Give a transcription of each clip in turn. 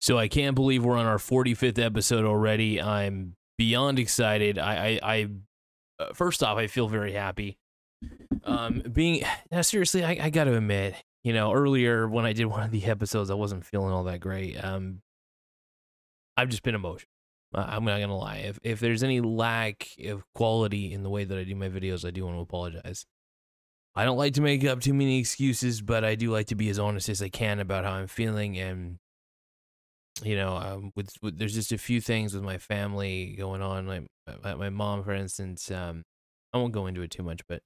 So I can't believe we're on our 45th episode already. I'm beyond excited. I, I, I uh, first off, I feel very happy. Um, being now, seriously, I, I got to admit, you know, earlier when I did one of the episodes, I wasn't feeling all that great. Um, I've just been emotional. I'm not gonna lie. If if there's any lack of quality in the way that I do my videos, I do want to apologize. I don't like to make up too many excuses, but I do like to be as honest as I can about how I'm feeling. And you know, um, with, with there's just a few things with my family going on. Like my, my mom, for instance. Um, I won't go into it too much, but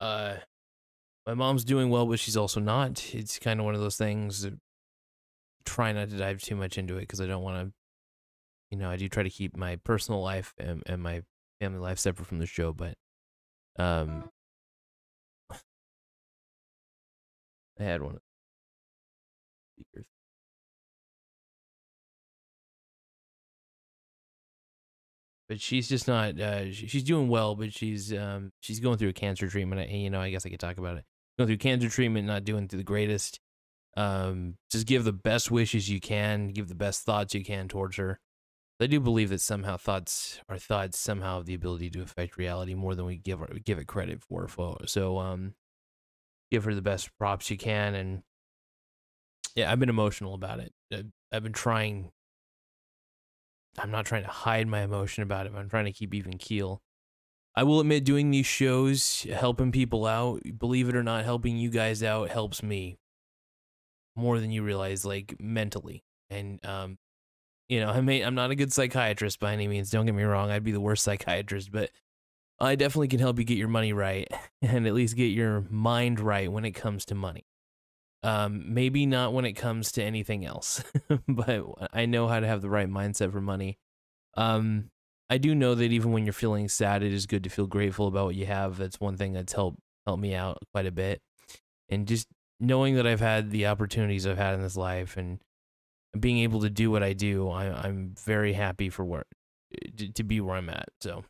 uh, my mom's doing well, but she's also not. It's kind of one of those things. Try not to dive too much into it because I don't want to. You know, I do try to keep my personal life and, and my family life separate from the show, but um, I had one of the speakers. But she's just not. Uh, she's doing well, but she's um she's going through a cancer treatment. And you know, I guess I could talk about it. Going through cancer treatment, not doing the greatest. Um, just give the best wishes you can, give the best thoughts you can towards her. I do believe that somehow thoughts, our thoughts, somehow have the ability to affect reality more than we give give it credit for. So, um, give her the best props you can. And yeah, I've been emotional about it. I've been trying. I'm not trying to hide my emotion about it. I'm trying to keep even keel. I will admit, doing these shows, helping people out, believe it or not, helping you guys out helps me more than you realize, like mentally. And um, you know, I may I'm not a good psychiatrist by any means. Don't get me wrong. I'd be the worst psychiatrist, but I definitely can help you get your money right and at least get your mind right when it comes to money. Um, maybe not when it comes to anything else, but I know how to have the right mindset for money. Um, I do know that even when you're feeling sad, it is good to feel grateful about what you have. That's one thing that's helped helped me out quite a bit. And just knowing that I've had the opportunities I've had in this life and being able to do what I do, I, am very happy for where to, to be where I'm at. So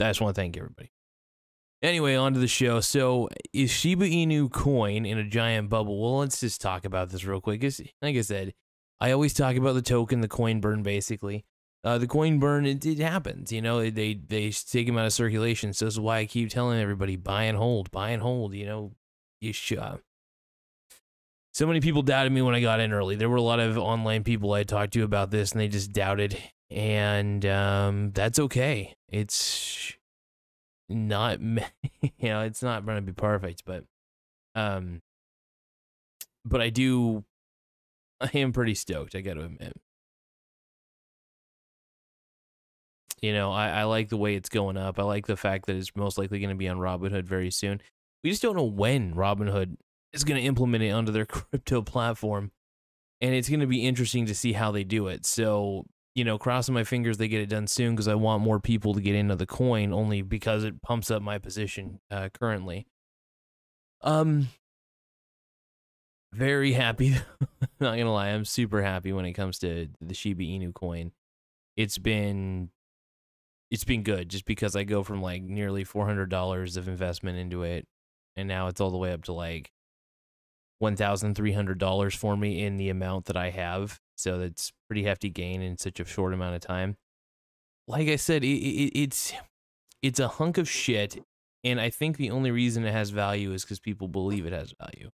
I just want to thank everybody. Anyway, on to the show. So, is Shiba Inu coin in a giant bubble? Well, let's just talk about this real quick. Like I said, I always talk about the token, the coin burn, basically. Uh, the coin burn, it, it happens. You know, they they take them out of circulation. So, this is why I keep telling everybody buy and hold, buy and hold. You know, you should. Uh, so many people doubted me when I got in early. There were a lot of online people I talked to about this, and they just doubted and um, that's okay. It's not, you know, it's not going to be perfect, but, um, but I do, I am pretty stoked. I got to admit. You know, I, I like the way it's going up. I like the fact that it's most likely going to be on Robinhood very soon. We just don't know when Robinhood is going to implement it onto their crypto platform. And it's going to be interesting to see how they do it. So you know, crossing my fingers they get it done soon because I want more people to get into the coin only because it pumps up my position uh, currently. Um, very happy. Not gonna lie, I'm super happy when it comes to the Shiba Inu coin. It's been, it's been good just because I go from like nearly four hundred dollars of investment into it, and now it's all the way up to like one thousand three hundred dollars for me in the amount that I have so that's pretty hefty gain in such a short amount of time. Like I said, it, it, it's it's a hunk of shit, and I think the only reason it has value is because people believe it has value.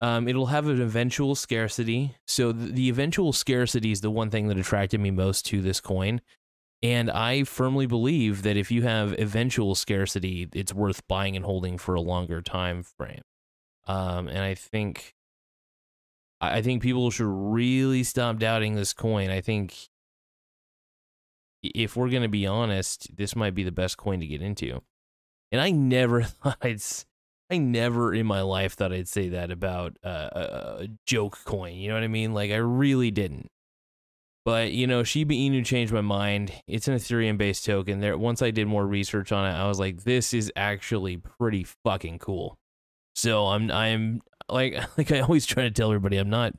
Um, it'll have an eventual scarcity. So the, the eventual scarcity is the one thing that attracted me most to this coin. And I firmly believe that if you have eventual scarcity, it's worth buying and holding for a longer time frame. Um, and I think I think people should really stop doubting this coin. I think if we're going to be honest, this might be the best coin to get into. And I never thought I'd, I never in my life thought I'd say that about a joke coin. You know what I mean? Like I really didn't. But you know, Shiba Inu changed my mind. It's an Ethereum-based token. There, once I did more research on it, I was like, this is actually pretty fucking cool. So I'm I'm like like I always try to tell everybody I'm not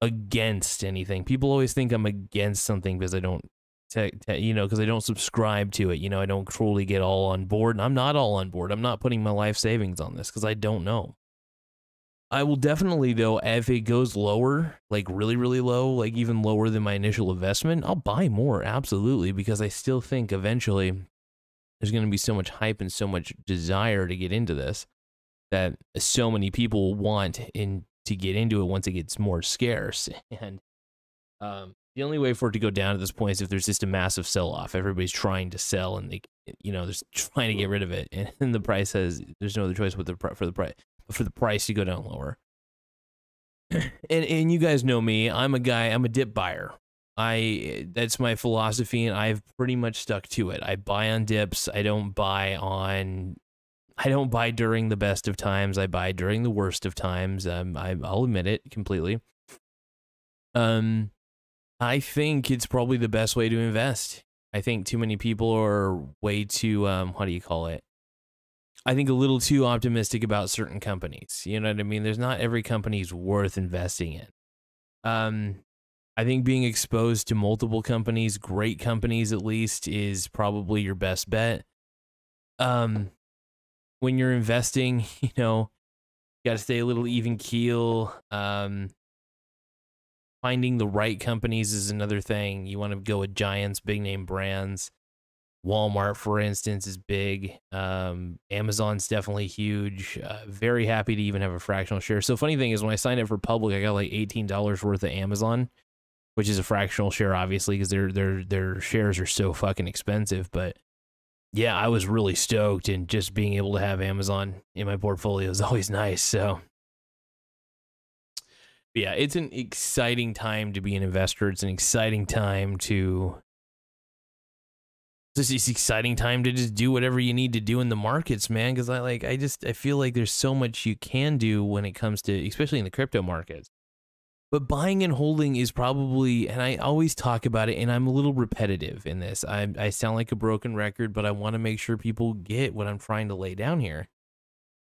against anything. People always think I'm against something because I don't te- te- you know because I don't subscribe to it. You know, I don't truly get all on board. And I'm not all on board. I'm not putting my life savings on this because I don't know. I will definitely though if it goes lower, like really really low, like even lower than my initial investment, I'll buy more absolutely because I still think eventually there's going to be so much hype and so much desire to get into this that so many people want in to get into it once it gets more scarce and um the only way for it to go down at this point is if there's just a massive sell off. Everybody's trying to sell and they, you know, they're trying to get rid of it, and, and the price has there's no other choice with the for the price for the price to go down lower. and and you guys know me, I'm a guy, I'm a dip buyer. I that's my philosophy, and I've pretty much stuck to it. I buy on dips. I don't buy on. I don't buy during the best of times. I buy during the worst of times. Um, I, I'll admit it completely. Um, I think it's probably the best way to invest. I think too many people are way too um how do you call it? I think a little too optimistic about certain companies. You know what I mean? There's not every company's worth investing in. Um I think being exposed to multiple companies, great companies at least, is probably your best bet. Um when you're investing, you know, you got to stay a little even keel. Um finding the right companies is another thing. You want to go with giants, big name brands. Walmart, for instance, is big. Um, Amazon's definitely huge. Uh, very happy to even have a fractional share. So funny thing is, when I signed up for public, I got like eighteen dollars worth of Amazon, which is a fractional share, obviously, because their their their shares are so fucking expensive. But yeah, I was really stoked, and just being able to have Amazon in my portfolio is always nice. So yeah, it's an exciting time to be an investor. It's an exciting time to this exciting time to just do whatever you need to do in the markets, man. Because I like, I just, I feel like there's so much you can do when it comes to, especially in the crypto markets. But buying and holding is probably, and I always talk about it, and I'm a little repetitive in this. I, I sound like a broken record, but I want to make sure people get what I'm trying to lay down here.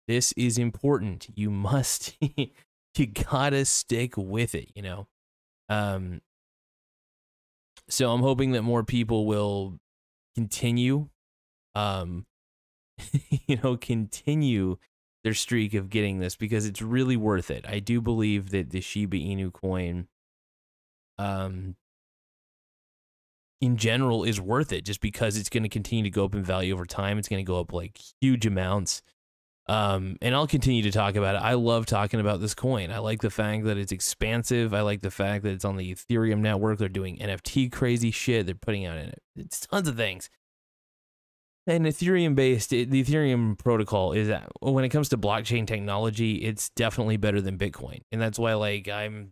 This is important. You must you gotta stick with it, you know. Um, so I'm hoping that more people will continue, um, you know, continue their streak of getting this because it's really worth it. I do believe that the Shiba Inu coin, um, in general is worth it just because it's going to continue to go up in value over time. It's going to go up like huge amounts. Um, and I'll continue to talk about it. I love talking about this coin. I like the fact that it's expansive. I like the fact that it's on the Ethereum network. They're doing NFT crazy shit. They're putting out in it. It's tons of things. And Ethereum based, the Ethereum protocol is that when it comes to blockchain technology, it's definitely better than Bitcoin. And that's why, like, I'm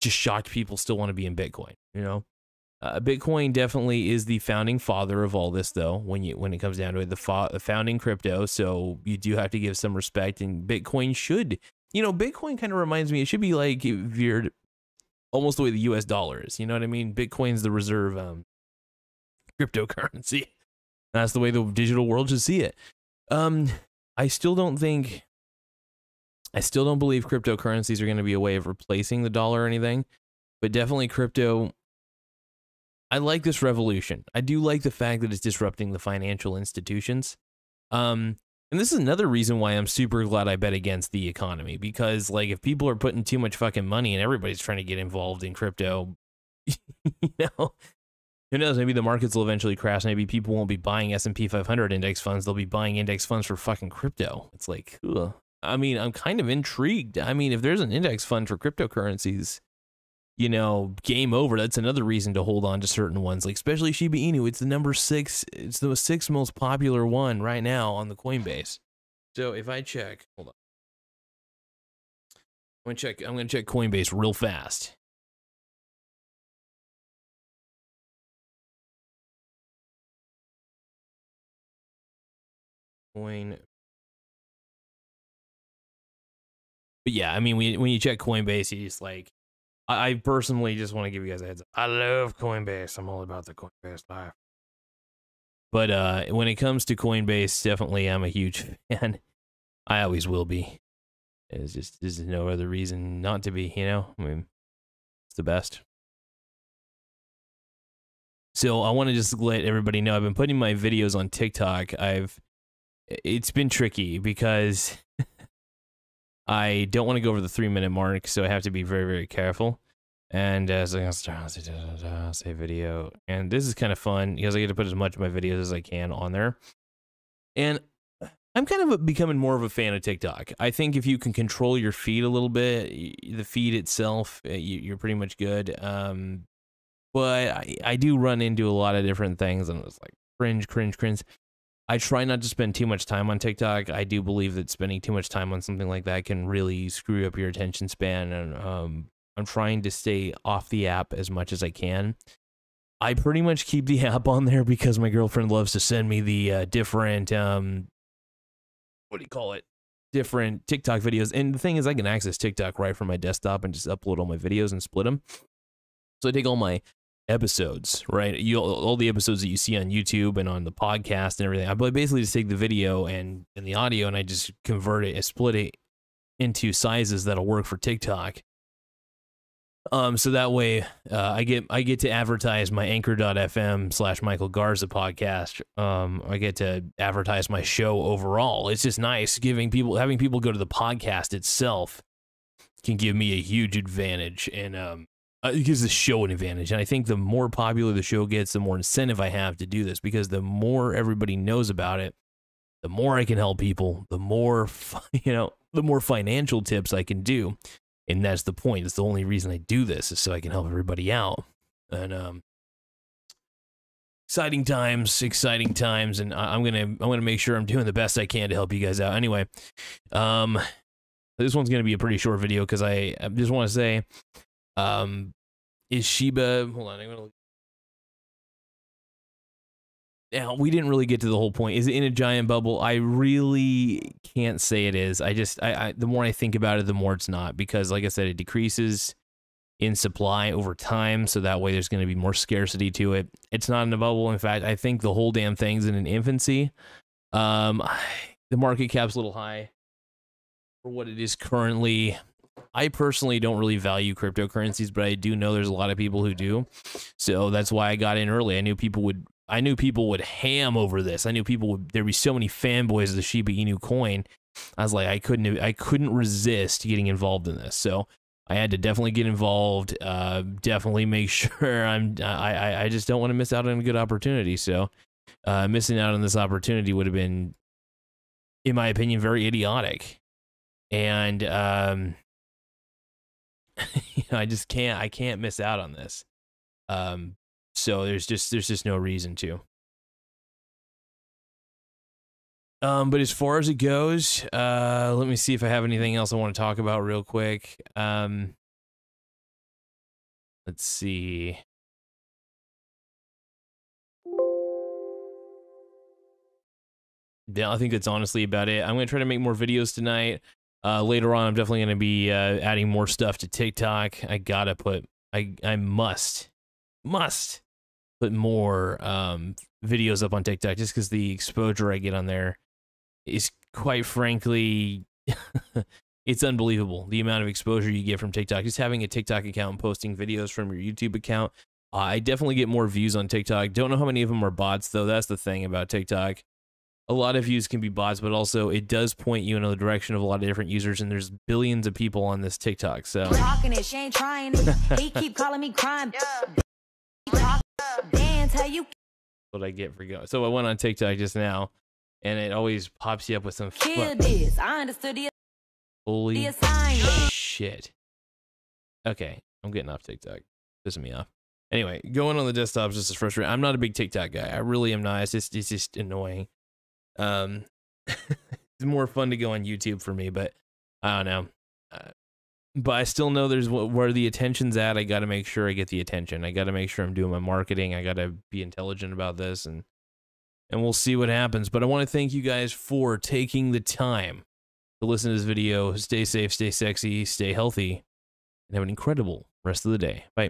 just shocked people still want to be in Bitcoin, you know? Uh, Bitcoin definitely is the founding father of all this, though. When you when it comes down to it, the, fa- founding crypto, so you do have to give some respect. And Bitcoin should, you know, Bitcoin kind of reminds me. It should be like you're almost the way the U.S. dollar is. You know what I mean? Bitcoin's the reserve um, cryptocurrency. That's the way the digital world should see it. Um, I still don't think. I still don't believe cryptocurrencies are going to be a way of replacing the dollar or anything, but definitely crypto I like this revolution. I do like the fact that it's disrupting the financial institutions. Um, and this is another reason why I'm super glad I bet against the economy because, like, if people are putting too much fucking money and everybody's trying to get involved in crypto, you know, who knows? Maybe the markets will eventually crash. Maybe people won't be buying S and P 500 index funds. They'll be buying index funds for fucking crypto. It's like, ugh. I mean, I'm kind of intrigued. I mean, if there's an index fund for cryptocurrencies, you know, game over. That's another reason to hold on to certain ones, like especially Shiba Inu. It's the number six. It's the sixth most popular one right now on the Coinbase. So if I check, hold on, I'm gonna check. I'm gonna check Coinbase real fast. Coin. But yeah, I mean, when you, when you check Coinbase, just like I, personally just want to give you guys a heads up. I love Coinbase. I'm all about the Coinbase life. But uh, when it comes to Coinbase, definitely I'm a huge fan. I always will be. It's just there's no other reason not to be. You know, I mean, it's the best. So I want to just let everybody know I've been putting my videos on TikTok. I've it's been tricky because I don't want to go over the three minute mark, so I have to be very, very careful. And uh, so I'm say, video, and this is kind of fun because I get to put as much of my videos as I can on there. And I'm kind of becoming more of a fan of TikTok. I think if you can control your feed a little bit, the feed itself, uh, you're pretty much good. Um, but I, I do run into a lot of different things, and it's like cringe, cringe, cringe. I try not to spend too much time on TikTok. I do believe that spending too much time on something like that can really screw up your attention span, and um, I'm trying to stay off the app as much as I can. I pretty much keep the app on there because my girlfriend loves to send me the uh, different um, what do you call it? Different TikTok videos. And the thing is, I can access TikTok right from my desktop and just upload all my videos and split them. So I take all my episodes, right? You all the episodes that you see on YouTube and on the podcast and everything. I basically just take the video and and the audio and I just convert it and split it into sizes that'll work for TikTok. Um, so that way, uh, I get I get to advertise my Anchor.fm slash Michael Garza podcast. Um, I get to advertise my show overall. It's just nice giving people having people go to the podcast itself can give me a huge advantage, and um, uh, it gives the show an advantage. And I think the more popular the show gets, the more incentive I have to do this because the more everybody knows about it, the more I can help people, the more you know, the more financial tips I can do and that's the point. It's the only reason I do this is so I can help everybody out. And um, exciting times, exciting times, and I, am gonna I'm gonna make sure I'm doing the best I can to help you guys out. Anyway, um, this one's gonna be a pretty short video because I, I just want to say, um, is Shiba? Hold on, I'm gonna now we didn't really get to the whole point. Is it in a giant bubble? I really can't say it is. I just I, I the more I think about it, the more it's not because like I said, it decreases in supply over time, so that way there's going to be more scarcity to it. It's not in a bubble. In fact, I think the whole damn thing's in an infancy. Um, the market cap's a little high for what it is currently. I personally don't really value cryptocurrencies, but I do know there's a lot of people who do. So that's why I got in early. I knew people would I knew people would ham over this. I knew people would there'd be so many fanboys of the Shiba Inu coin. I was like, I couldn't I couldn't resist getting involved in this. So I had to definitely get involved. Uh, definitely make sure I'm. I I just don't want to miss out on a good opportunity. So uh, missing out on this opportunity would have been, in my opinion, very idiotic. And um, you know, I just can't. I can't miss out on this. Um, so there's just there's just no reason to. Um, but as far as it goes, uh, let me see if I have anything else I want to talk about real quick. Um, let's see. Yeah, I think that's honestly about it. I'm gonna try to make more videos tonight. Uh, later on, I'm definitely gonna be uh, adding more stuff to TikTok. I gotta put. I I must must put more um, videos up on TikTok just because the exposure I get on there is quite frankly, it's unbelievable. The amount of exposure you get from TikTok. Just having a TikTok account and posting videos from your YouTube account. I definitely get more views on TikTok. Don't know how many of them are bots though. That's the thing about TikTok. A lot of views can be bots, but also it does point you in the direction of a lot of different users, and there's billions of people on this TikTok. So talking it, she ain't trying it. He keep calling me crime. Dance how you. What I get for going. So I went on TikTok just now, and it always pops you up with some. Kill this. I understood the. Holy the shit. Okay, I'm getting off TikTok. Pissing me off. Anyway, going on the desktop is just as frustrating. I'm not a big TikTok guy. I really am not. It's just it's just annoying. Um, it's more fun to go on YouTube for me, but I don't know. Uh, but I still know there's where the attention's at. I got to make sure I get the attention. I got to make sure I'm doing my marketing. I got to be intelligent about this and and we'll see what happens. But I want to thank you guys for taking the time to listen to this video. Stay safe, stay sexy, stay healthy, and have an incredible rest of the day. Bye.